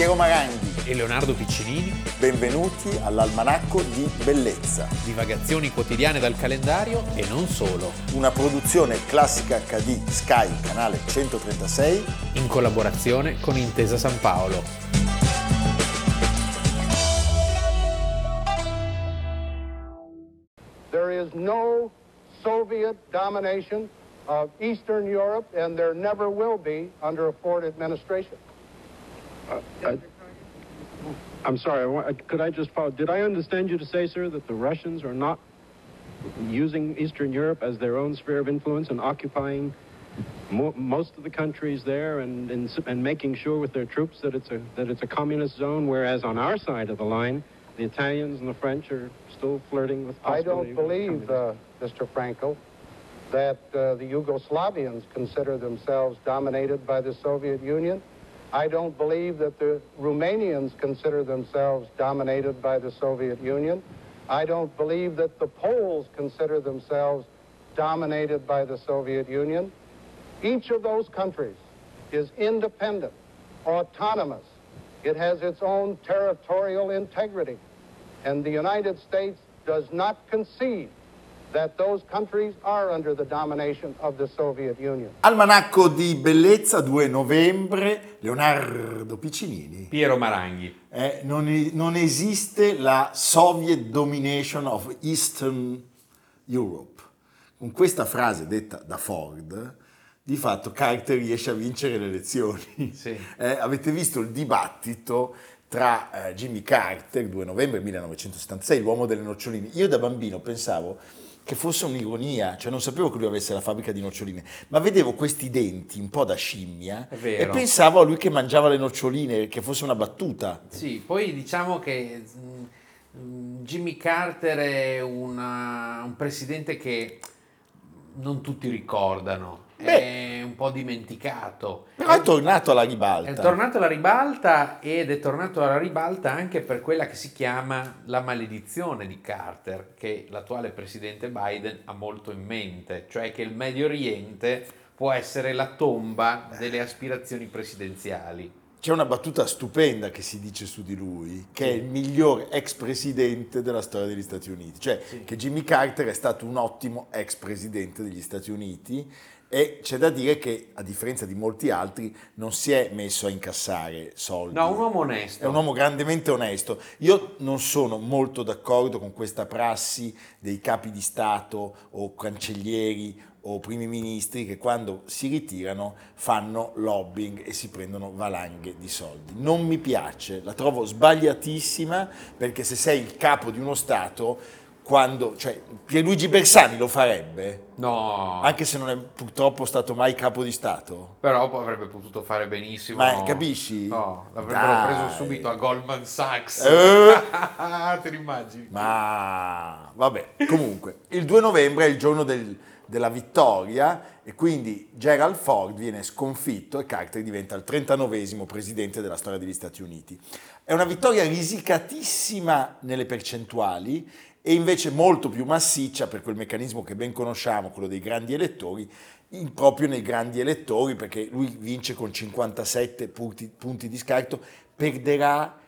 Piero Maranghi e Leonardo Piccinini. Benvenuti all'Almanacco di Bellezza. Divagazioni quotidiane dal calendario e non solo. Una produzione classica HD Sky, canale 136. In collaborazione con Intesa San Paolo. There is no Soviet domination of Eastern Europe, and there never will be under a Ford administration. Uh, uh, I'm sorry, I uh, could I just follow? Did I understand you to say, sir, that the Russians are not using Eastern Europe as their own sphere of influence and occupying mo- most of the countries there and, and, and making sure with their troops that it's, a, that it's a communist zone, whereas on our side of the line, the Italians and the French are still flirting with I don't believe, uh, Mr. Frankel, that uh, the Yugoslavians consider themselves dominated by the Soviet Union. I don't believe that the Romanians consider themselves dominated by the Soviet Union. I don't believe that the Poles consider themselves dominated by the Soviet Union. Each of those countries is independent, autonomous. It has its own territorial integrity. And the United States does not concede Almanacco di Bellezza, 2 novembre, Leonardo Piccinini. Piero Maranghi. Eh, non, non esiste la Soviet domination of Eastern Europe. Con questa frase detta da Ford, di fatto Carter riesce a vincere le elezioni. Sì. Eh, avete visto il dibattito tra eh, Jimmy Carter, 2 novembre 1976, l'uomo delle noccioline. Io da bambino pensavo che fosse un'ironia, cioè non sapevo che lui avesse la fabbrica di noccioline, ma vedevo questi denti un po' da scimmia e pensavo a lui che mangiava le noccioline, che fosse una battuta. Sì, poi diciamo che mm, Jimmy Carter è una- un presidente che non tutti ricordano, è un po' dimenticato. Però è tornato alla ribalta. È tornato alla ribalta ed è tornato alla ribalta anche per quella che si chiama la maledizione di Carter, che l'attuale presidente Biden ha molto in mente, cioè che il Medio Oriente può essere la tomba delle aspirazioni presidenziali. C'è una battuta stupenda che si dice su di lui, che è il miglior ex presidente della storia degli Stati Uniti, cioè che Jimmy Carter è stato un ottimo ex presidente degli Stati Uniti e c'è da dire che a differenza di molti altri non si è messo a incassare soldi. No, un uomo onesto. È un uomo grandemente onesto. Io non sono molto d'accordo con questa prassi dei capi di Stato o cancellieri o primi ministri che quando si ritirano fanno lobbying e si prendono valanghe di soldi. Non mi piace, la trovo sbagliatissima perché se sei il capo di uno Stato, quando, cioè Pierluigi Bersani lo farebbe, No, anche se non è purtroppo stato mai capo di Stato. però avrebbe potuto fare benissimo. Ma capisci? No, l'avrebbero Dai. preso subito a Goldman Sachs. Eh. Te lo immagini? Ma vabbè, comunque, il 2 novembre è il giorno del- della vittoria e quindi Gerald Ford viene sconfitto e Carter diventa il 39esimo presidente della storia degli Stati Uniti. È una vittoria risicatissima nelle percentuali e invece molto più massiccia per quel meccanismo che ben conosciamo, quello dei grandi elettori, proprio nei grandi elettori perché lui vince con 57 punti, punti di scarto, perderà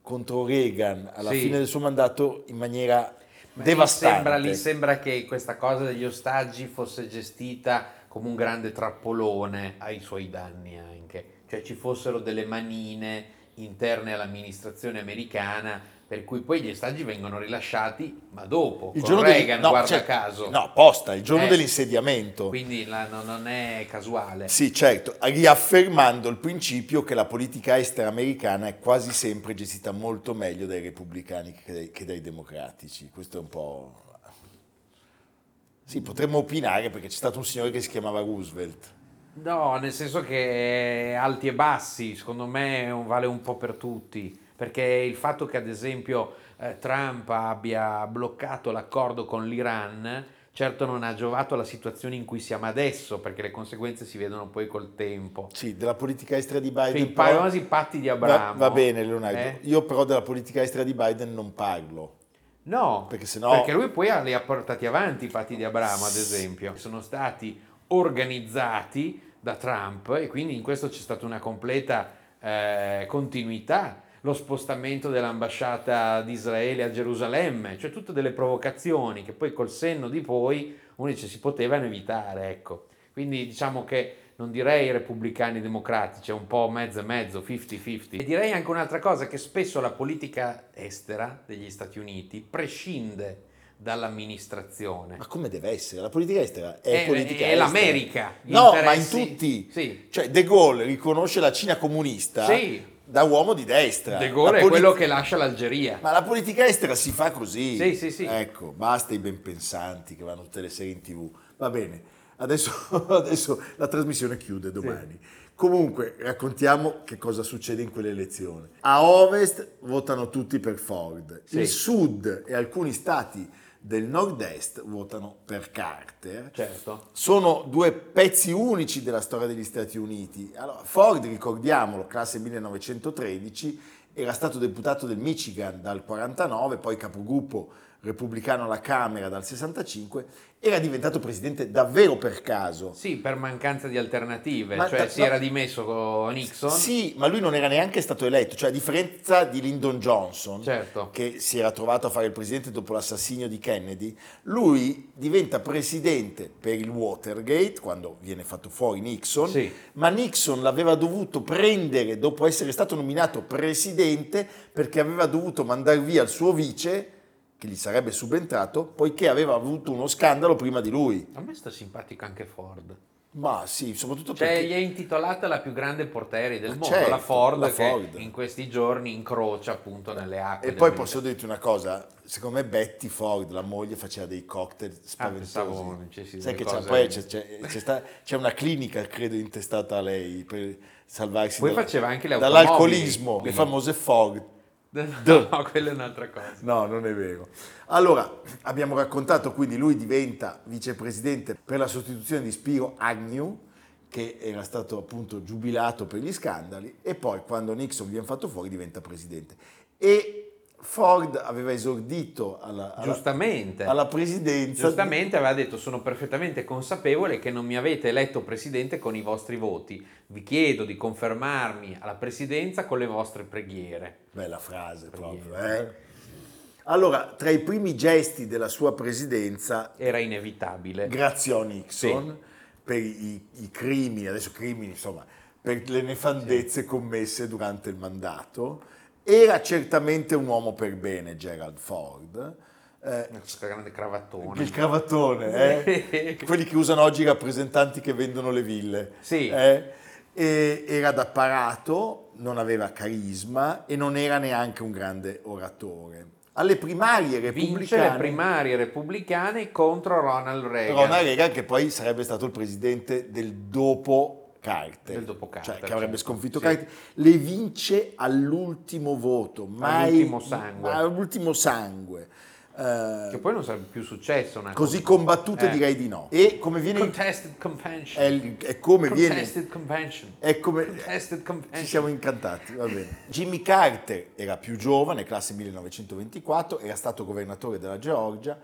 contro Reagan alla Sì. fine del suo mandato in maniera Ma lì devastante. Sembra, lì sembra che questa cosa degli ostaggi fosse gestita come un grande trappolone ai suoi danni anche, cioè ci fossero delle manine interne all'amministrazione americana per cui poi gli ostaggi vengono rilasciati ma dopo, Il giorno del- Reagan no, guarda cioè, caso, No, apposta, il giorno Eh. dell'insediamento. quindi la- no- non è casuale. Sì, certo, riaffermando il principio che la politica estera americana è quasi sempre gestita molto meglio dai repubblicani che dai, che dai democratici. Questo è un po'... Sì, potremmo opinare perché c'è stato un signore che si chiamava Roosevelt. No, nel senso che alti e bassi, secondo me vale un po' per tutti, perché il fatto che ad esempio eh, Trump abbia bloccato l'accordo con l'Iran, certo non ha giovato alla situazione in cui siamo adesso, perché le conseguenze si vedono poi col tempo. Sì, della politica estera di Biden... Cioè, i famosi patti di va, Abramo. va bene, Leonardo. eh? Io però della politica estera di Biden non parlo. No, Perché sennò- perché lui poi li ha portati avanti i fatti di Abramo, ad esempio. Sono stati organizzati da Trump e quindi in questo c'è stata una completa eh, continuità, lo spostamento dell'ambasciata di Israele a Gerusalemme, cioè tutte delle provocazioni che poi col senno di poi uno dice si potevano evitare, ecco. Quindi diciamo che non direi repubblicani democratici, è un po' mezzo e mezzo, 50-50. E direi anche un'altra cosa, che spesso la politica estera degli Stati Uniti prescinde dall'amministrazione. Ma come deve essere? La politica estera è, È- politica è estera. l'America, No, ma in interessi- tutti. Sì. Cioè, De Gaulle riconosce la Cina comunista Sì. Da uomo di destra. De Gaulle La è politi- quello che lascia l'Algeria. Ma la politica estera si fa così. Sì, sì, sì. Ecco, basta i ben pensanti che vanno tutte le serie in tv. Va bene, adesso, adesso la trasmissione chiude domani. Comunque, raccontiamo che cosa succede in quelle elezioni. A ovest votano tutti per Ford. Sì. Il sud e alcuni stati del nord-est votano per Carter. Certo. Sono due pezzi unici della storia degli Stati Uniti. Allora, Ford, ricordiamolo, classe 1913, era stato deputato del Michigan dal 49, poi capogruppo repubblicano alla Camera dal 65, era diventato presidente davvero per caso. Sì, per mancanza di alternative, Ma cioè da- si ma- era dimesso con Nixon. Sì, ma lui non era neanche stato eletto, cioè a differenza di Lyndon Johnson, Certo. che si era trovato a fare il presidente dopo l'assassinio di Kennedy, lui diventa presidente per il Watergate, quando viene fatto fuori Nixon, Sì. ma Nixon l'aveva dovuto prendere dopo essere stato nominato presidente perché aveva dovuto mandare via il suo vice, che gli sarebbe subentrato, poiché aveva avuto uno scandalo prima di lui. A me sta simpatico anche Ford. Ma sì, soprattutto Cioè, perché... gli è intitolata la più grande portiere del Ma mondo, certo, la Ford, la che Ford. in questi giorni incrocia appunto nelle acque. E poi posso dirti una cosa, secondo me Betty Ford, la moglie, faceva dei cocktail Ah, pensavo spaventosi. Sai che c'è, poi c'è, c'è- c'è sta- c'è una clinica, credo, intestata a lei per salvarsi Poi dalla- faceva anche le dall'alcolismo, le famose Ford. No, quella è un'altra cosa. No, non è vero. Allora, abbiamo raccontato, quindi lui diventa vicepresidente per la sostituzione di Spiro Agnew, che era stato appunto giubilato per gli scandali, e poi quando Nixon viene fatto fuori diventa presidente. E Ford aveva esordito alla, alla- Giustamente. alla presidenza. Giustamente aveva detto sono perfettamente consapevole che non mi avete eletto presidente con i vostri voti. Vi chiedo di confermarmi alla presidenza con le vostre preghiere. Bella frase proprio, Preghiere. eh? Allora, tra i primi gesti della sua presidenza Era inevitabile. graziò Nixon Sì. per i, i crimini, adesso crimini, insomma, per le nefandezze commesse durante il mandato. Era certamente un uomo per bene, Gerald Ford. Eh, grande cravattone. il cravattone, eh? quelli che usano oggi i rappresentanti che vendono le ville. Sì. eh? Era d'apparato, non aveva carisma e non era neanche un grande oratore. Alle primarie Vince repubblicane... le primarie repubblicane contro Ronald Reagan. Ronald Reagan che poi sarebbe stato il presidente del dopo Carter, dopo Carter, cioè che avrebbe certo, sconfitto sì. Carter, le vince all'ultimo voto, mai All'ultimo sangue. all'ultimo sangue. Eh, Che poi non sarebbe più successo una così cosa. combattute Eh. direi di no. E come viene Contested convention. è, il- è come viene Contested convention. è come Contested convention. ci siamo incantati, va bene. Jimmy Carter era più giovane, classe 1924, era stato governatore della Georgia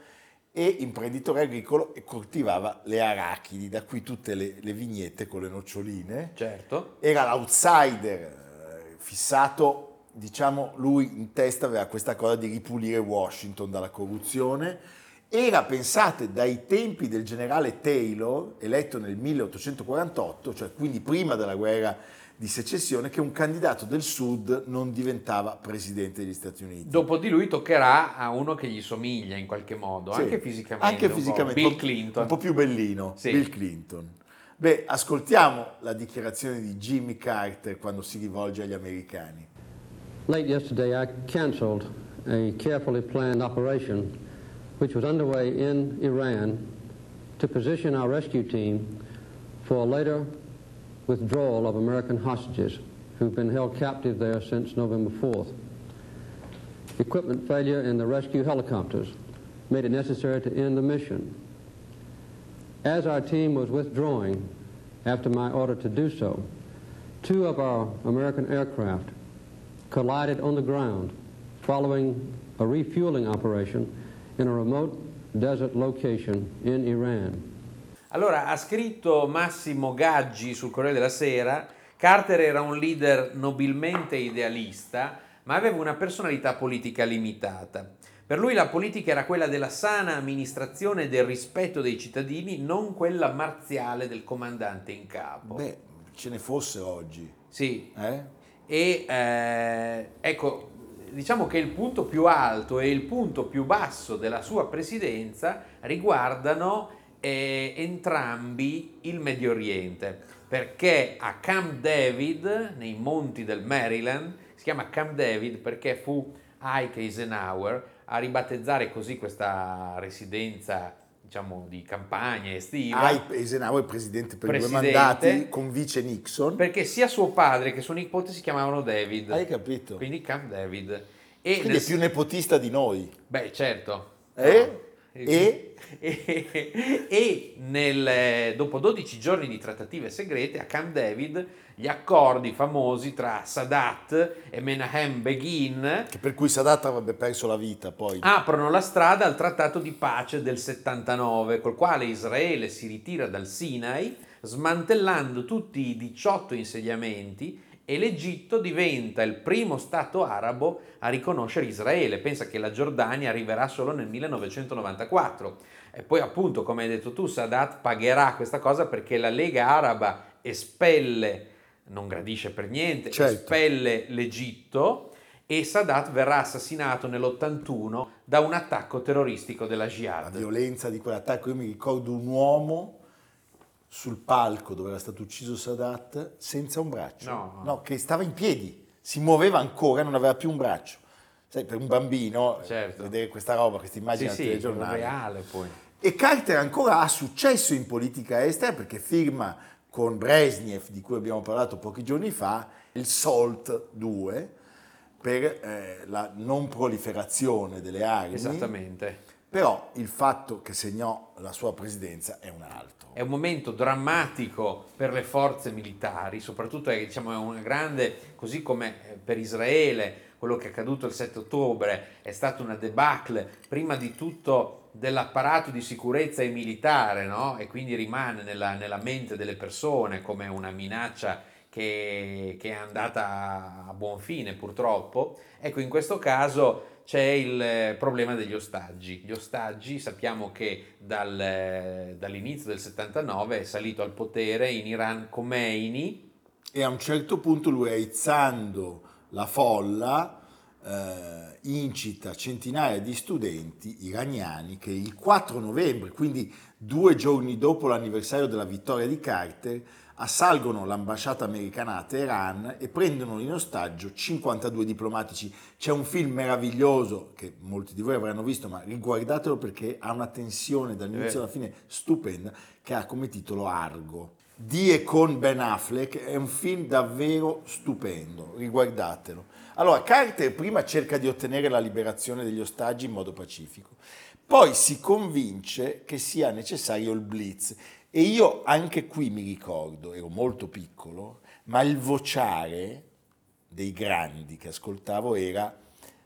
e imprenditore agricolo e coltivava le arachidi, da qui tutte le, le vignette con le noccioline. Certo. Era l'outsider eh, fissato, diciamo, lui in testa aveva questa cosa di ripulire Washington dalla corruzione. Era, pensate, dai tempi del generale Taylor, eletto nel 1848, cioè quindi prima della guerra di secessione, che un candidato del Sud non diventava presidente degli Stati Uniti. Dopo di lui toccherà a uno che gli somiglia in qualche modo, Sì, anche fisicamente. Anche fisicamente. Bill Clinton. Un po' più bellino, Sì. Bill Clinton. Beh, ascoltiamo la dichiarazione di Jimmy Carter quando si rivolge agli americani. Late yesterday, I canceled a carefully planned operation which was underway in Iran to position our rescue team for a later withdrawal of American hostages who've been held captive there since November 4th. Equipment failure in the rescue helicopters made it necessary to end the mission. As our team was withdrawing after my order to do so, two of our American aircraft collided on the ground following a refueling operation in a remote desert location in Iran. Allora, ha scritto Massimo Gaggi sul Corriere della Sera, Carter era un leader nobilmente idealista, ma aveva una personalità politica limitata. Per lui la politica era quella della sana amministrazione e del rispetto dei cittadini, non quella marziale del comandante in capo. Beh, ce ne fosse oggi. Sì, Eh? e eh, ecco, diciamo che il punto più alto e il punto più basso della sua presidenza riguardano eh, entrambi il Medio Oriente, perché a Camp David, nei monti del Maryland, si chiama Camp David perché fu Ike Eisenhower a ribattezzare così questa residenza diciamo di campagna estiva Hai Eisenhower presidente per Presidente. due mandati con vice Nixon. perché sia suo padre che suo nipote si chiamavano David Hai capito? quindi Camp David e Quindi nel- è più nepotista di noi. beh certo Eh? E, e- e nel, dopo 12 giorni di trattative segrete a Camp David gli accordi famosi tra Sadat e Menahem Begin Che per cui Sadat avrebbe perso la vita poi. aprono la strada al trattato di pace del 79, col quale Israele si ritira dal Sinai, smantellando tutti i 18 insediamenti e l'Egitto diventa il primo Stato arabo a riconoscere Israele. Pensa che la Giordania arriverà solo nel 1994. E poi appunto, come hai detto tu, Sadat pagherà questa cosa perché la Lega Araba espelle, non gradisce per niente, Certo. espelle l'Egitto e Sadat verrà assassinato nell'81 da un attacco terroristico della La Jihad. violenza di quell'attacco. Io mi ricordo un uomo sul palco dove era stato ucciso Sadat senza un braccio. No, no. che stava in piedi, si muoveva ancora, non aveva più un braccio. Sai, per un bambino, eh, Certo. vedere questa roba, questa immagine Sì, al sì, reale poi. E Carter ancora ha successo in politica estera perché firma con Brezhnev, di cui abbiamo parlato pochi giorni fa, il SALT 2 per eh, la non proliferazione delle armi. Esattamente. Però il fatto che segnò la sua presidenza è un altro. È un momento drammatico per le forze militari, soprattutto è, diciamo, è una grande, così come eh, per Israele, quello che è accaduto il 7 ottobre è stata una debacle, prima di tutto dell'apparato di sicurezza e militare, no? e quindi rimane nella, nella mente delle persone come una minaccia che, che è andata a buon fine purtroppo. Ecco, in questo caso c'è il eh, problema degli ostaggi. Gli ostaggi sappiamo che dal, eh, dall'inizio del 79 è salito al potere in Iran Khomeini, E a un certo punto lui, aizzando la folla, eh, incita centinaia di studenti iraniani che il 4 novembre, quindi due giorni dopo l'anniversario della vittoria di Carter, assalgono l'ambasciata americana a Teheran e prendono in ostaggio 52 diplomatici. C'è un film meraviglioso che molti di voi avranno visto, ma riguardatelo perché ha una tensione dall'inizio alla fine stupenda, che ha come titolo Argo. Di e con Ben Affleck è un film davvero stupendo, riguardatelo. Allora, Carter prima cerca di ottenere la liberazione degli ostaggi in modo pacifico, poi si convince che sia necessario il blitz e io anche qui mi ricordo, ero molto piccolo, ma il vociare dei grandi che ascoltavo era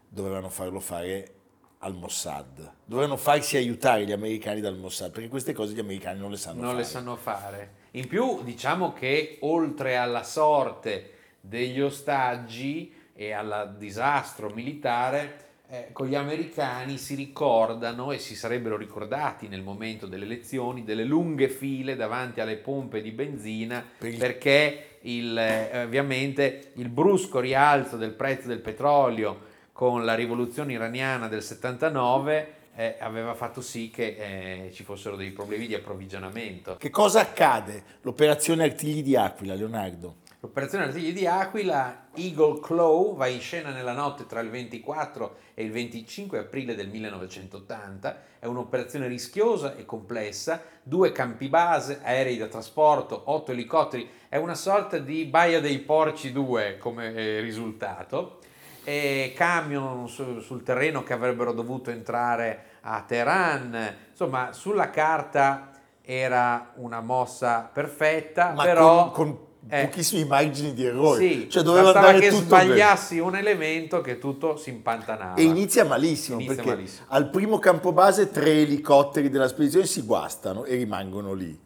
dovevano farlo fare al Mossad, dovevano farsi aiutare gli americani dal Mossad, perché queste cose gli americani non le sanno non fare. le sanno fare. In più diciamo che oltre alla sorte degli ostaggi e al disastro militare, eh, con gli americani si ricordano e si sarebbero ricordati nel momento delle elezioni delle lunghe file davanti alle pompe di benzina Per il- perché il, eh, ovviamente il brusco rialzo del prezzo del petrolio con la rivoluzione iraniana del 79 eh, aveva fatto sì che eh, ci fossero dei problemi di approvvigionamento. Che cosa accade? L'operazione Artigli di Aquila, Leonardo. L'operazione Artigli di Aquila, Eagle Claw, va in scena nella notte tra il 24 e il 25 aprile del 1980. È un'operazione rischiosa e complessa, due campi base, aerei da trasporto, otto elicotteri, è una sorta di Baia dei Porci 2 come eh, risultato. E camion su- sul terreno che avrebbero dovuto entrare a Teheran, insomma sulla carta era una mossa perfetta, Ma però... con, con eh, pochissimi margini di errore. sì, cioè doveva andare che tutto bene. sbagliassi un elemento che tutto si impantanava. E inizia malissimo Inizia perché malissimo. al primo campo base tre elicotteri della spedizione si guastano e rimangono lì.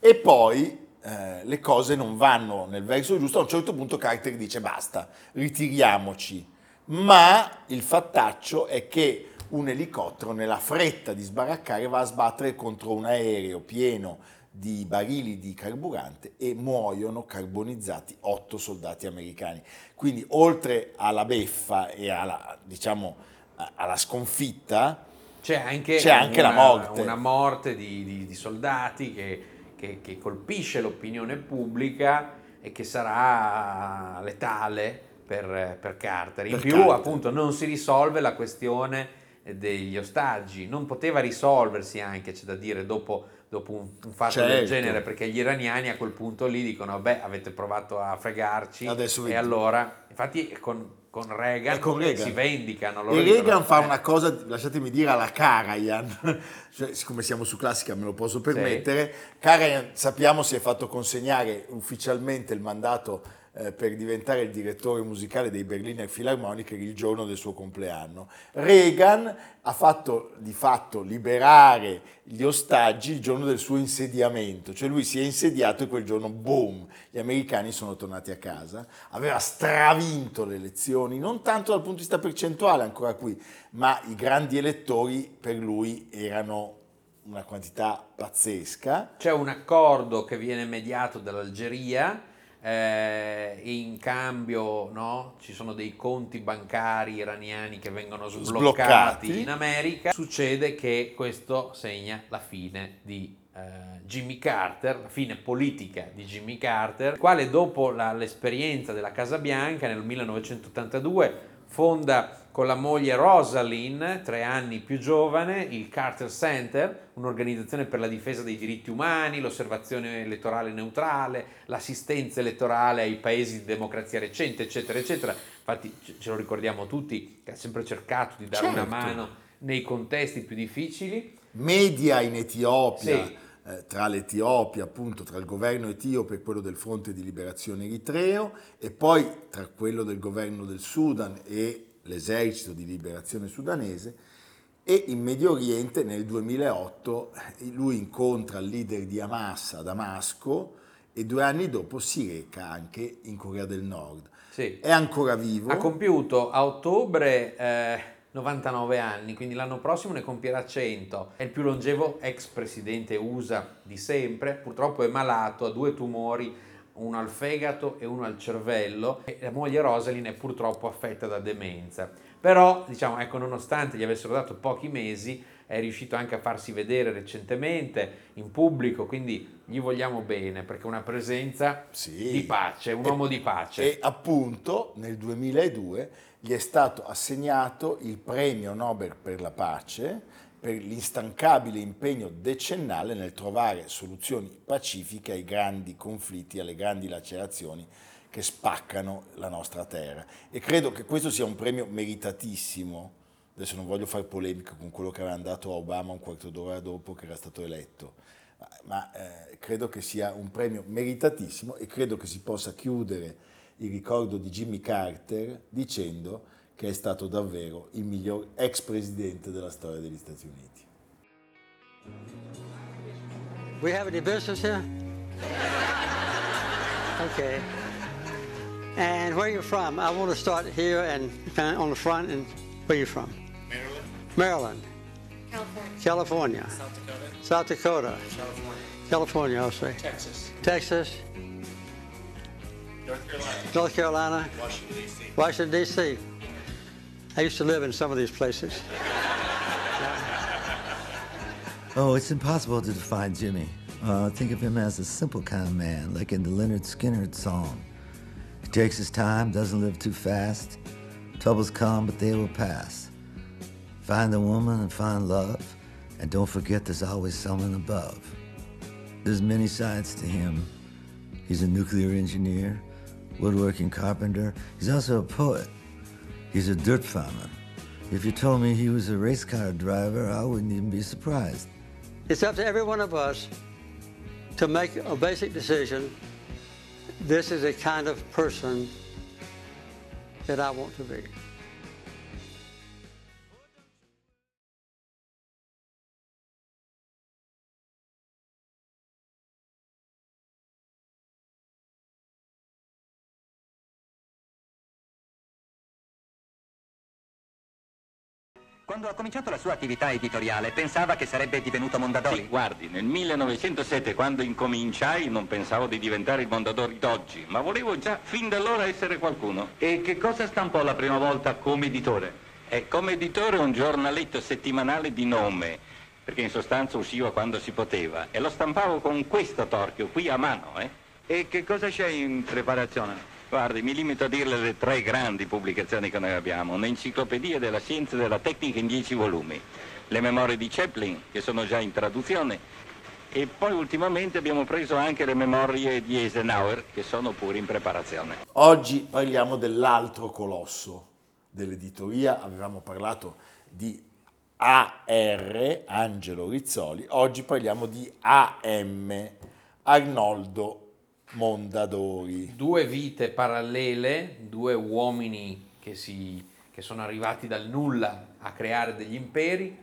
E poi eh, le cose non vanno nel verso giusto, a un certo punto Carter dice basta, ritiriamoci. Ma il fattaccio è che un elicottero nella fretta di sbaraccare va a sbattere contro un aereo pieno di barili di carburante e muoiono carbonizzati otto soldati americani. Quindi oltre alla beffa e alla, diciamo, alla sconfitta, c'è anche, c'è anche una, la morte. Una morte di, di, di soldati che, che, che, colpisce l'opinione pubblica e che sarà letale per, per Carter. In Per più, Carter. appunto, non si risolve la questione degli ostaggi. Non poteva risolversi anche, c'è da dire, dopo, dopo un, un fatto del Certo. genere, perché gli iraniani a quel punto lì dicono, beh, avete provato a fregarci Adesso e allora, infatti con, con Reagan, con Reagan. si vendicano. loro E dicono, Reagan fa eh, una cosa, lasciatemi dire, alla Karajan, cioè, siccome siamo su classica me lo posso permettere, Karajan sappiamo si è fatto consegnare ufficialmente il mandato eh, per diventare il direttore musicale dei Berliner Philharmoniker il giorno del suo compleanno. Reagan ha fatto di fatto liberare gli ostaggi il giorno del suo insediamento, cioè lui si è insediato e quel giorno, boom, gli americani sono tornati a casa, aveva stravinto le elezioni, non tanto dal punto di vista percentuale ancora qui, ma i grandi elettori per lui erano una quantità pazzesca. C'è un accordo che viene mediato dall'Algeria eh, in cambio no, ci sono dei conti bancari iraniani che vengono sbloccati, Sbloccati. in America. Succede che questo segna la fine di eh, Jimmy Carter, la fine politica di Jimmy Carter, il quale dopo la- l'esperienza della Casa Bianca nel 1982 fonda con la moglie Rosalind, tre anni più giovane, il Carter Center, un'organizzazione per la difesa dei diritti umani, l'osservazione elettorale neutrale, l'assistenza elettorale ai paesi di democrazia recente, eccetera, eccetera. Infatti ce lo ricordiamo tutti, che ha sempre cercato di dare una Certo. mano nei contesti più difficili. Media in Etiopia, Sì. eh, tra l'Etiopia, appunto, tra il governo etiope e quello del Fronte di Liberazione Eritreo, e poi tra quello del governo del Sudan e l'esercito di liberazione sudanese, e in Medio Oriente nel 2008 eh, lui incontra il leader di Hamas a Damasco e due anni dopo si reca anche in Corea del Nord. Sì. È ancora vivo. Ha compiuto a ottobre eh, 99 anni, quindi l'anno prossimo ne compierà 100. È il più longevo ex presidente USA di sempre, purtroppo è malato, ha due tumori, uno al fegato e uno al cervello e la moglie Rosalind è purtroppo affetta da demenza. Però, diciamo, ecco, nonostante gli avessero dato pochi mesi, è riuscito anche a farsi vedere recentemente in pubblico, quindi gli vogliamo bene perché è una presenza Sì. di pace, un E- uomo di pace. E appunto nel 2002 gli è stato assegnato il premio Nobel per la pace per l'instancabile impegno decennale nel trovare soluzioni pacifiche ai grandi conflitti, alle grandi lacerazioni che spaccano la nostra terra. E credo che questo sia un premio meritatissimo. Adesso non voglio fare polemica con quello che aveva dato a Obama un quarto d'ora dopo che era stato eletto, ma, ma, eh, credo che sia un premio meritatissimo e credo che si possa chiudere il ricordo di Jimmy Carter dicendo che è stato davvero il miglior ex presidente della storia degli Stati Uniti. We have any business here? Okay. And where are you from? I want to start here and on the front. And where are you from? Maryland. Maryland. California. California. South Dakota. South Dakota. California. California, I'll say. Texas. Texas. North Carolina. North Carolina. Washington, D.C. Washington, D.C. I used to live in some of these places. Oh, it's impossible to define Jimmy. Uh, think of him as a simple kind of man, like in the Leonard Skinner song. He takes his time, doesn't live too fast. Troubles come, but they will pass. Find a woman and find love, and don't forget there's always someone above. There's many sides to him. He's a nuclear engineer, woodworking carpenter. He's also a poet. He's a dirt farmer. If you told me he was a race car driver, I wouldn't even be surprised. It's up to every one of us to make a basic decision. This is the kind of person that I want to be. Quando ha cominciato la sua attività editoriale pensava che sarebbe divenuto Mondadori? Sì, guardi, nel 1907 quando incominciai non pensavo di diventare il Mondadori d'oggi, ma volevo già fin da allora essere qualcuno. E che cosa stampò la prima volta come editore? E come editore un giornaletto settimanale di nome, perché in sostanza usciva quando si poteva, e lo stampavo con questo torchio qui a mano, eh? E che cosa c'è in preparazione? Guardi, mi limito a dirle le tre grandi pubblicazioni che noi abbiamo. Un'enciclopedia della scienza e della tecnica in dieci volumi, le memorie di Chaplin, che sono già in traduzione, e poi ultimamente abbiamo preso anche le memorie di Eisenhower, che sono pure in preparazione. Oggi parliamo dell'altro colosso dell'editoria, avevamo parlato di AR, Angelo Rizzoli, oggi parliamo di AM, Arnoldo Mondadori. Due vite parallele, due uomini che, si, che sono arrivati dal nulla a creare degli imperi,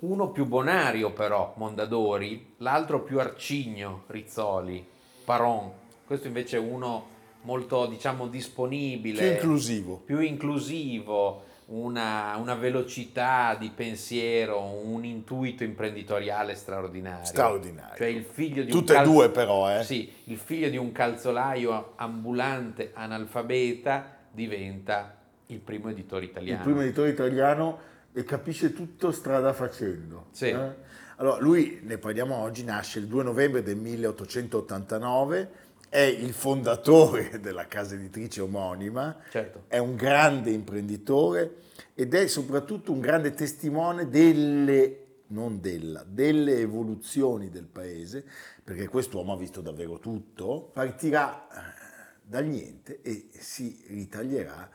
uno più bonario però, Mondadori, l'altro più arcigno, Rizzoli, Paron. Questo invece è uno molto, diciamo, disponibile. Più inclusivo. Più inclusivo, una, una, velocità di pensiero, un intuito imprenditoriale straordinario. Straordinario. Cioè il figlio di Tutte e calzo... due però, eh? Sì, il figlio di un calzolaio ambulante analfabeta diventa il primo editore italiano. Il primo editore italiano e capisce tutto strada facendo. Sì. Eh? Allora, lui, ne parliamo oggi, nasce il 2 novembre del 1889, è il fondatore della casa editrice omonima, certo. è un grande imprenditore ed è soprattutto un grande testimone delle, non della, delle evoluzioni del paese, perché quest'uomo ha visto davvero tutto, partirà eh, dal niente e si ritaglierà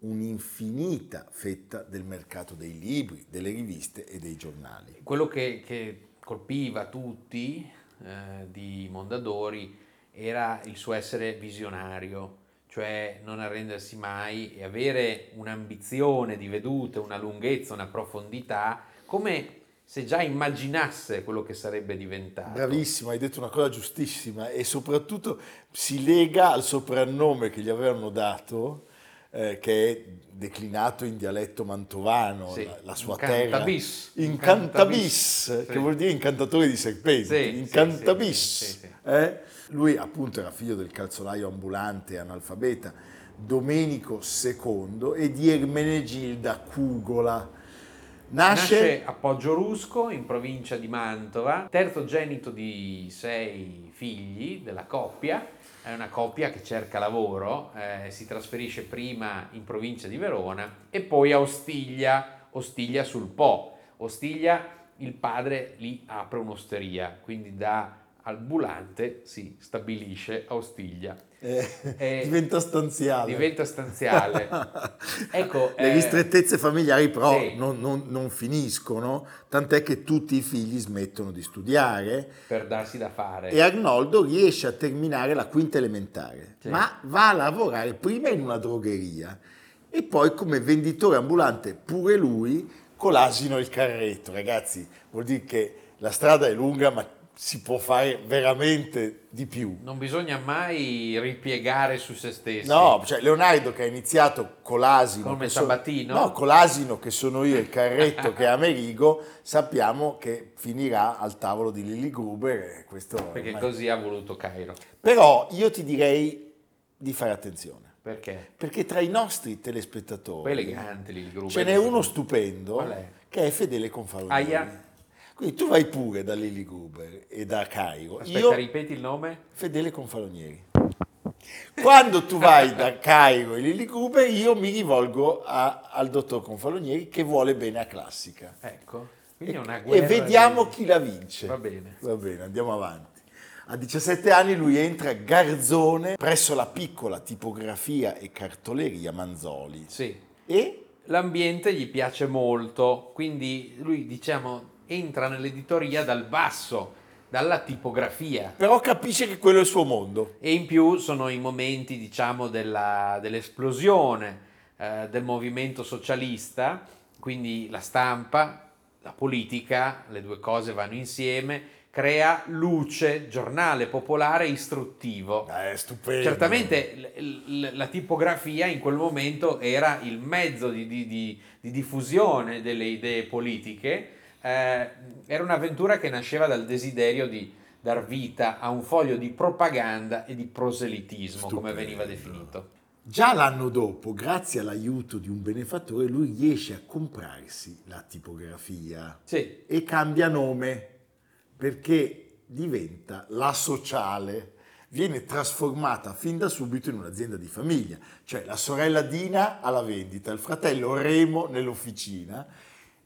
un'infinita fetta del mercato dei libri, delle riviste e dei giornali. Quello che, che colpiva tutti eh, di Mondadori era il suo essere visionario, cioè non arrendersi mai e avere un'ambizione di vedute, una lunghezza, una profondità, come se già immaginasse quello che sarebbe diventato. Bravissimo, hai detto una cosa giustissima e soprattutto si lega al soprannome che gli avevano dato, eh, che è declinato in dialetto mantovano, Sì, la, la sua incantabis. terra. Incantabis, Incantabis, che sì. vuol dire incantatore di serpenti. Sì, Incantabis. eh? Lui appunto era figlio del calzolaio ambulante analfabeta Domenico II e di Ermenegilda Cugola. Nasce, Nasce a Poggiolusco, in provincia di Mantova, terzogenito di sei figli della coppia. È una coppia che cerca lavoro, eh, si trasferisce prima in provincia di Verona e poi a Ostiglia, Ostiglia sul Po. Ostiglia, il padre lì apre un'osteria, quindi da ambulante si stabilisce a Ostiglia. eh, Eh, diventa stanziale. Diventa stanziale. Ecco, Le eh, ristrettezze familiari però sì. non, non- non finiscono, tant'è che tutti i figli smettono di studiare per darsi da fare. e Arnoldo riesce a terminare la quinta elementare, Sì. ma va a lavorare prima in una drogheria e poi come venditore ambulante pure lui con l'asino e il carretto. Ragazzi, vuol dire che la strada è lunga ma si può fare veramente di più. Non bisogna mai ripiegare su se stessi. No, cioè Leonardo che ha iniziato con l'asino, Come Sabatino? no, con l'asino che sono io, il carretto che è Amerigo, sappiamo che finirà al tavolo di Lilly Gruber. Questo Perché ormai- così ha voluto Cairo. Però io ti direi di fare attenzione, Perché? perché tra i nostri telespettatori Poi elegante lì il gruppo. ce n'è uno stupendo è? che è Fedele Confalonieri. Aia. Quindi tu vai pure da Lilly Gruber e da Cairo. Aspetta, io ripeti il nome? Fedele Confalonieri. Quando tu vai da Cairo e Lilly Gruber, io mi rivolgo a- al dottor Confalonieri che vuole bene a classica. Ecco. Quindi è una E guerra vediamo di- chi la vince. Va bene. Va bene, andiamo avanti. A 17 anni lui entra garzone presso la piccola tipografia e cartoleria Manzoli. Sì. E L'ambiente gli piace molto, quindi lui, diciamo, entra nell'editoria dal basso, dalla tipografia. però capisce che quello è il suo mondo. E in più sono i momenti, diciamo, della- dell'esplosione eh, del movimento socialista, quindi la stampa, la politica, le due cose vanno insieme, crea Luce, giornale popolare istruttivo. È stupendo. Certamente l- l- la tipografia in quel momento era il mezzo di, di- di- di diffusione delle idee politiche, eh, era un'avventura che nasceva dal desiderio di dar vita a un foglio di propaganda e di proselitismo, come veniva definito. Già l'anno dopo, grazie all'aiuto di un benefattore, lui riesce a comprarsi la tipografia Sì, e cambia nome perché diventa la sociale. Viene trasformata fin da subito in un'azienda di famiglia, cioè la sorella Dina alla vendita, il fratello Remo nell'officina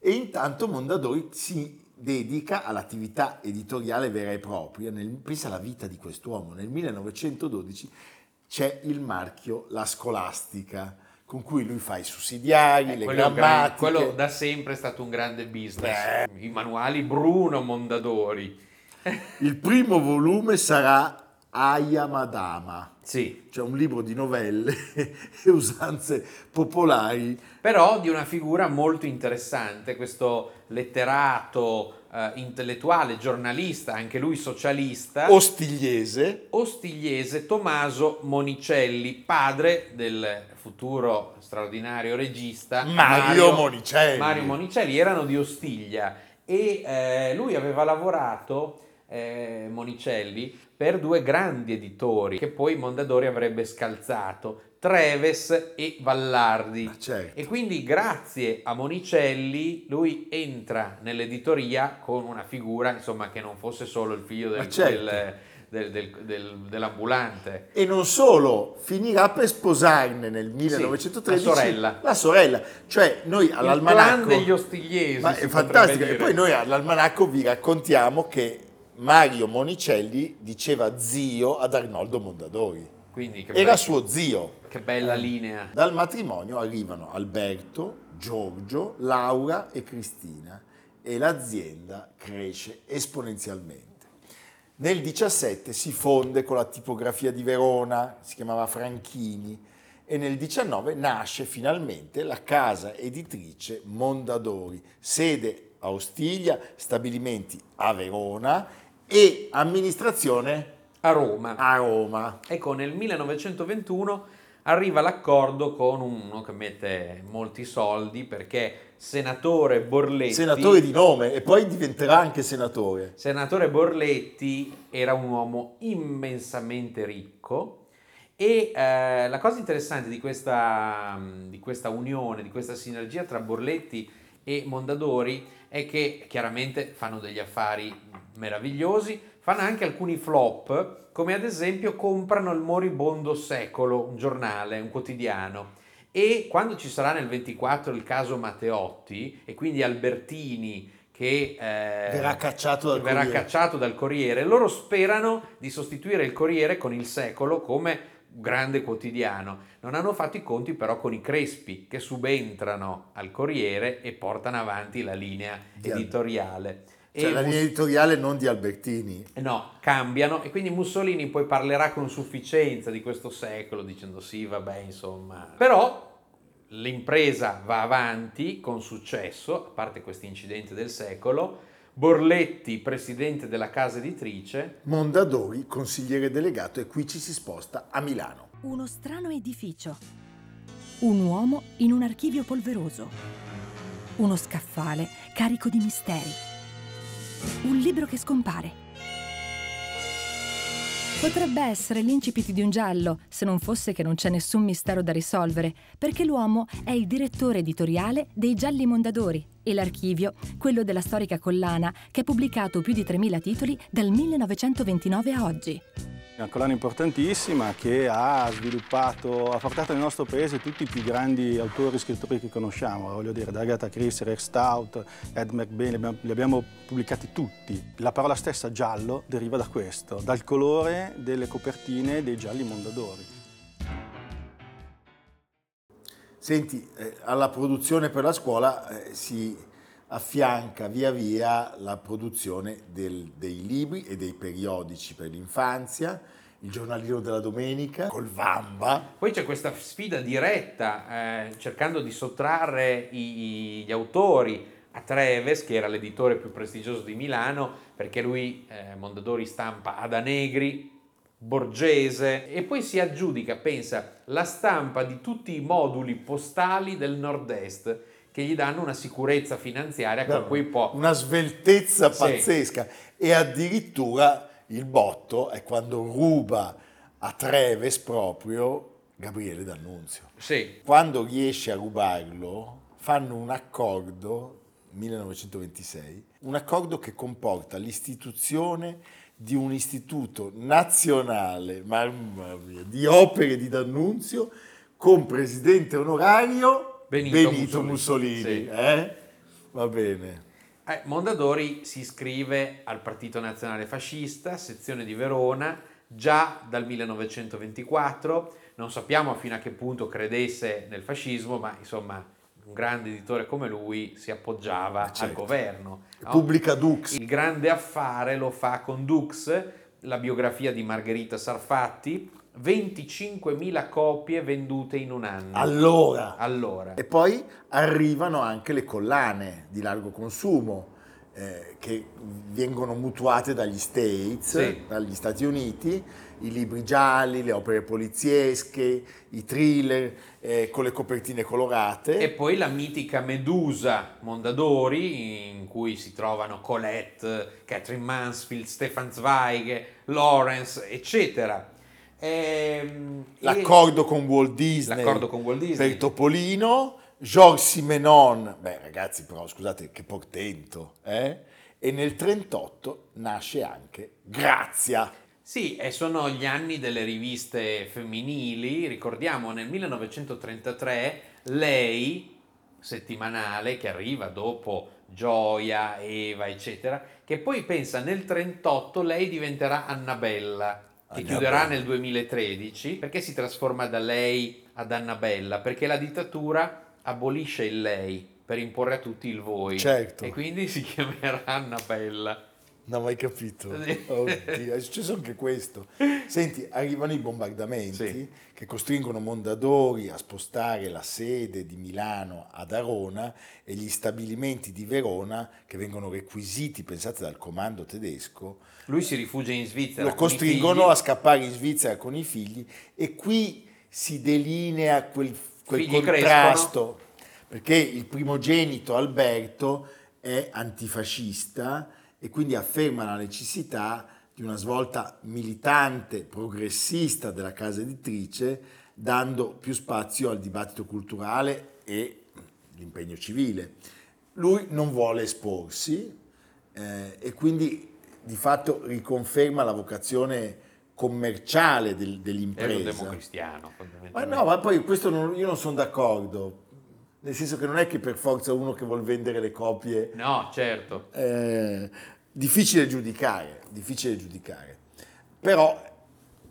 e intanto Mondadori si dedica all'attività editoriale vera e propria. Nel, pensa alla vita di quest'uomo. Nel 1912 c'è il marchio La Scolastica, con cui lui fa i sussidiari, le quello, un gran- grammatiche. quello da sempre è stato un grande business. I manuali Bruno Mondadori. Il primo volume sarà Aya Madama, Sì, cioè un libro di novelle e usanze popolari. però di una figura molto interessante, questo letterato, eh, intellettuale, giornalista, anche lui socialista, Ostigliese, ostigliese Tommaso Monicelli, padre del futuro straordinario regista Mario Monicelli. Mario Monicelli erano di Ostiglia. E eh, lui aveva lavorato, eh, Monicelli, per due grandi editori che poi Mondadori avrebbe scalzato, Treves e Vallardi. Ah, certo. E quindi grazie a Monicelli lui entra nell'editoria con una figura insomma che non fosse solo il figlio del- Ma certo. del- del- del- del- dell'ambulante. E non solo, finirà per sposarne nel 1913 la sorella. la sorella. Cioè noi Il all'almanacco... clan degli ostigliesi. Ma è fantastico. E poi noi all'almanacco vi raccontiamo che Mario Monicelli diceva zio ad Arnoldo Mondadori. Quindi Era be- suo zio. che bella linea. Dal matrimonio arrivano Alberto, Giorgio, Laura e Cristina e l'azienda cresce esponenzialmente. Nel 17 si fonde con la tipografia di Verona, si chiamava Franchini, e nel 19 nasce finalmente la casa editrice Mondadori, sede a Ostiglia, stabilimenti a Verona e amministrazione A Roma. a Roma. Ecco, nel 1921 arriva l'accordo con uno che mette molti soldi perché senatore Borletti... Senatore di nome e poi diventerà anche senatore. Senatore Borletti era un uomo immensamente ricco e eh, la cosa interessante di questa, di questa unione, di questa sinergia tra Borletti e Mondadori è che chiaramente fanno degli affari meravigliosi, fanno anche alcuni flop, come ad esempio comprano il Moribondo Secolo, un giornale, un quotidiano, e quando ci sarà nel 24 il caso Matteotti e quindi Albertini che eh, Verrà cacciato dal verrà Corriere. cacciato dal Corriere, loro sperano di sostituire il Corriere con il Secolo come grande quotidiano. Non hanno fatto i conti però con i Crespi che subentrano al Corriere e portano avanti la linea Di Al- editoriale. Cioè E la linea editoriale non di Albertini. No, cambiano e quindi Mussolini poi parlerà con sufficienza di questo secolo dicendo sì, vabbè, insomma. Però l'impresa va avanti con successo, a parte questi incidenti del secolo. Borletti, presidente della casa editrice, Mondadori, consigliere delegato, e qui ci si sposta a Milano. Uno strano edificio. Un uomo in un archivio polveroso. Uno scaffale carico di misteri. Un libro che scompare. Potrebbe essere l'incipit di un giallo, se non fosse che non c'è nessun mistero da risolvere, perché l'uomo è il direttore editoriale dei Gialli Mondadori e l'archivio, quello della storica collana, che ha pubblicato più di 3.000 titoli dal 1929 a oggi. Una collana importantissima che ha sviluppato, ha portato nel nostro paese tutti i più grandi autori e scrittori che conosciamo, voglio dire, da Agatha Christie, Rex Stout, Ed McBain, li abbiamo, li abbiamo pubblicati tutti. La parola stessa giallo deriva da questo, dal colore delle copertine dei gialli Mondadori. Senti, eh, alla produzione per la scuola eh, si affianca via via la produzione del- dei libri e dei periodici per l'infanzia, il giornalino della domenica, col Vamba, Poi c'è questa sfida diretta, eh, cercando di sottrarre i- gli autori a Treves, che era l'editore più prestigioso di Milano, perché lui, eh, Mondadori, stampa Ada Negri, Borgese e poi si aggiudica, pensa, la stampa di tutti i moduli postali del nord-est che gli danno una sicurezza finanziaria con cui può... Una sveltezza Sì. pazzesca. E addirittura il botto è quando ruba a Treves proprio Gabriele D'Annunzio. Sì, Quando riesce a rubarlo, fanno un accordo, 1926, un accordo che comporta l'istituzione di un istituto nazionale, mamma mia, di opere di D'Annunzio con presidente onorario Benito Benito, Mussolini. Mussolini. Sì. eh? Va bene. Eh, Mondadori si iscrive al Partito Nazionale Fascista, sezione di Verona, già dal 1924. Non sappiamo fino a che punto credesse nel fascismo, ma insomma un grande editore come lui si appoggiava al certo. governo. no? Pubblica Dux. Il grande affare lo fa con Dux, la biografia di Margherita Sarfatti, 25.000 copie vendute in un anno. Allora. Allora. E poi arrivano anche le collane di largo consumo eh, che vengono mutuate dagli States, Sì. dagli Stati Uniti, i libri gialli, le opere poliziesche, i thriller eh, con le copertine colorate. E poi la mitica Medusa Mondadori, in cui si trovano Colette, Catherine Mansfield, Stefan Zweig, Lawrence, eccetera. Ehm, e- L'accordo con Walt Disney, L'accordo con Walt Disney. per Topolino, Georges Simenon, beh ragazzi però scusate che portento, eh? e nel 38 nasce anche Grazia. Sì, e sono gli anni delle riviste femminili. Ricordiamo nel 1933 lei, settimanale, che arriva dopo Gioia, Eva, eccetera, che poi pensa nel 38 lei diventerà Annabella, che Annabella. chiuderà nel 2013, perché si trasforma da lei ad Annabella? Perché la dittatura abolisce il lei per imporre a tutti il voi. Certo. E quindi si chiamerà Annabella. Non ho mai capito. Sì. Oddio, è successo anche questo. Senti, arrivano i bombardamenti che costringono Mondadori a spostare la sede di Milano ad Arona e gli stabilimenti di Verona che vengono requisiti, pensate, dal comando tedesco, Lui si rifugia in Svizzera. lo costringono a scappare in Svizzera con i figli e qui si delinea quel, quel contrasto perché il primogenito Alberto è antifascista e quindi afferma la necessità di una svolta militante, progressista della casa editrice, dando più spazio al dibattito culturale e l'impegno civile. Lui non vuole esporsi eh, e quindi di fatto riconferma la vocazione commerciale del- È un dell'impresa. democristiano, Ma no, ma poi questo non- io non sono d'accordo, nel senso che non è che per forza uno che vuol vendere le copie No, certo. eh, difficile giudicare, difficile giudicare. Però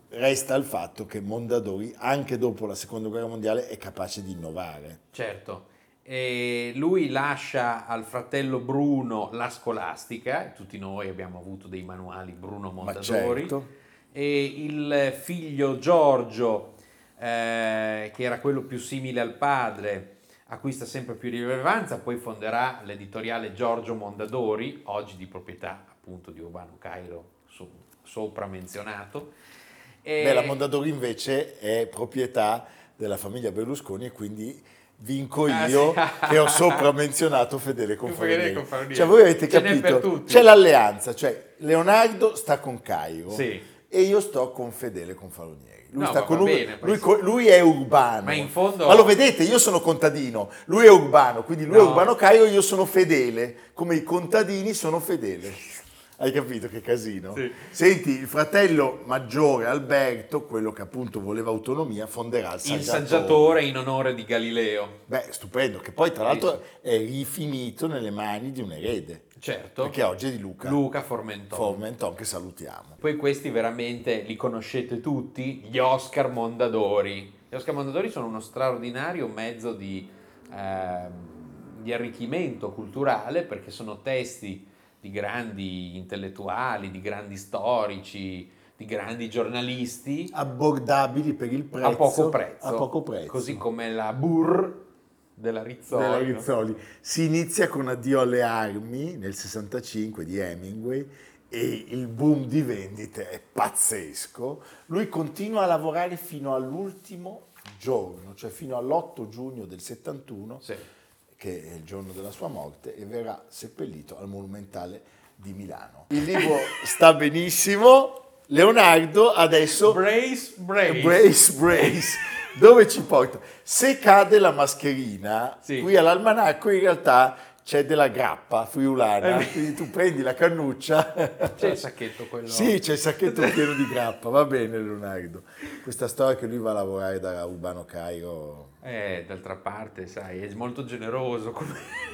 resta il fatto che Mondadori, anche dopo la seconda guerra mondiale, è capace di innovare. Certo. E lui lascia al fratello Bruno la scolastica, tutti noi abbiamo avuto dei manuali Bruno Mondadori, certo. e il figlio Giorgio, eh, che era quello più simile al padre, acquista sempre più rilevanza, poi fonderà l'editoriale Giorgio Mondadori, oggi di proprietà appunto di Urbano Cairo, so- sopra menzionato. E- Beh, la Mondadori invece è proprietà della famiglia Berlusconi e quindi vinco Ah, io sì. che ho sopra menzionato Fedele Confalonieri. Cioè voi avete Ce capito? C'è l'alleanza, cioè Leonardo sta con Cairo Sì. E io sto con Fedele Confalonieri. Lui, No, sta con lui, lui, lui è urbano. Ma in fondo- Ma lo vedete, io sono contadino, lui è urbano, quindi lui è No. urbano Cairo, io sono fedele, come i contadini sono fedele. Hai capito che casino? Sì. Senti, il fratello maggiore Alberto, quello che appunto voleva autonomia, fonderà il saggiatore. il saggiatore in onore di Galileo. Beh, stupendo, che poi tra l'altro è rifinito nelle mani di un erede. Certo. Perché oggi è di Luca. Luca Formenton. Formenton, che salutiamo. Poi questi veramente li conoscete tutti, gli Oscar Mondadori. Gli Oscar Mondadori sono uno straordinario mezzo di, ehm, di arricchimento culturale perché sono testi di grandi intellettuali, di grandi storici, di grandi giornalisti Abbordabili per il prezzo. a poco prezzo. A poco prezzo. Così come la Burr Della Rizzoli. della? Rizzoli. Si inizia con Addio alle armi nel 65 di Hemingway e il boom di vendite è pazzesco. Lui continua a lavorare fino all'ultimo giorno, cioè fino all'8 giugno del 71, che è il giorno della sua morte, e verrà seppellito al Monumentale di Milano. Il libro sta benissimo. Leonardo adesso Brace, brace. brace, brace. Dove ci porta? Se cade la mascherina, qui all'almanacco in realtà c'è della grappa friulana, Eh. quindi tu prendi la cannuccia. C'è il sacchetto quello. Sì, c'è il sacchetto pieno di grappa, va bene Leonardo. Questa storia che lui va a lavorare da Urbano Cairo. Eh, d'altra parte, sai, è molto generoso. come-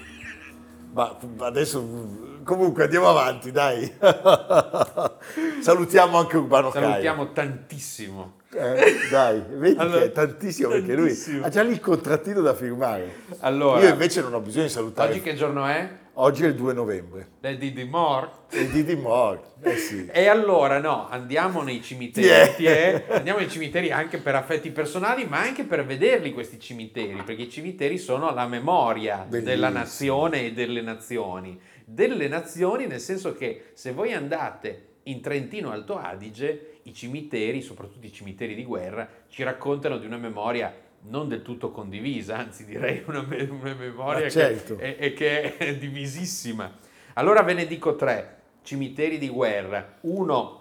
Ma adesso comunque andiamo avanti, dai. Salutiamo anche Urbano Cairo. Salutiamo tantissimo. Eh, dai, vedi Allora, che è tantissimo perché lui ha già lì il contrattino da firmare. Allora, Io invece non ho bisogno di salutare. Oggi che giorno è? Oggi è il 2 novembre. Del Didi More. Il Didi More, eh sì. E allora no, andiamo nei cimiteri, Yeah. è? andiamo nei cimiteri anche per affetti personali, ma anche per vederli questi cimiteri, perché i cimiteri sono la memoria Bellissimo. della nazione e delle nazioni. Delle nazioni nel senso che se voi andate in Trentino Alto Adige, i cimiteri, soprattutto i cimiteri di guerra, ci raccontano di una memoria non del tutto condivisa, anzi direi una, me- una memoria Ma certo. che, è, è che è divisissima. Allora ve ne dico tre cimiteri di guerra, uno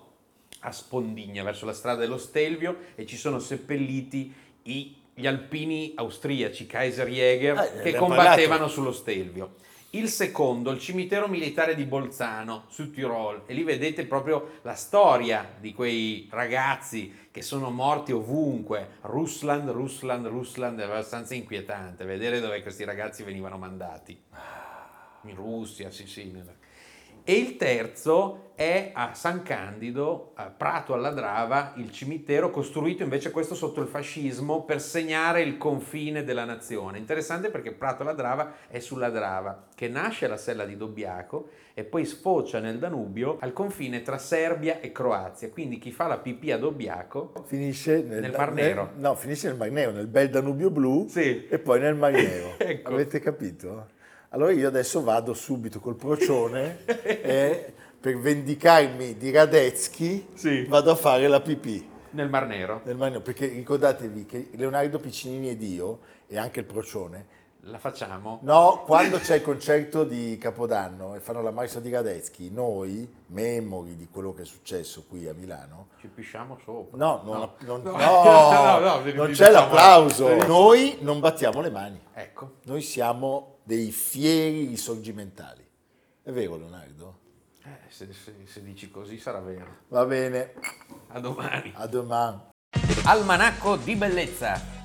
a Spondigna verso la strada dello Stelvio e ci sono seppelliti i- gli alpini austriaci Kaiserjäger Eh, ne che combattevano parlato. sullo Stelvio. Il secondo, il cimitero militare di Bolzano, su Tirol, e lì vedete proprio la storia di quei ragazzi che sono morti ovunque. Russland, Russland, Russland, è abbastanza inquietante vedere dove questi ragazzi venivano mandati. In Russia, sì, sì. nella- E il terzo è a San Candido, a Prato alla Drava, il cimitero costruito invece questo sotto il fascismo per segnare il confine della nazione. Interessante perché Prato alla Drava è sulla Drava, che nasce alla sella di Dobbiaco e poi sfocia nel Danubio al confine tra Serbia e Croazia. Quindi chi fa la pipì a Dobbiaco Finisce nel, Nel Mar Nero. no, finisce nel Mar Nero, nel bel Danubio blu e poi nel Mar Nero. Ecco. Avete capito? Allora io adesso vado subito col procione e per vendicarmi di Radetzky vado a fare la pipì. nel Mar Nero. Nel Mar Nero, perché ricordatevi che Leonardo Piccinini ed io, e anche il procione, La facciamo? No, quando c'è il concerto di Capodanno e fanno la marcia di Radetzky, noi, memori di quello che è successo qui a Milano, Ci pisciamo sopra. no, non, non- No. no, No, no, vi- non c'è diciamo- l'applauso, noi non battiamo le mani, Ecco. noi siamo dei fieri risorgimentali. È vero Leonardo? Eh, se, se- se dici così sarà vero. Va bene, A domani. a domani. Almanacco di bellezza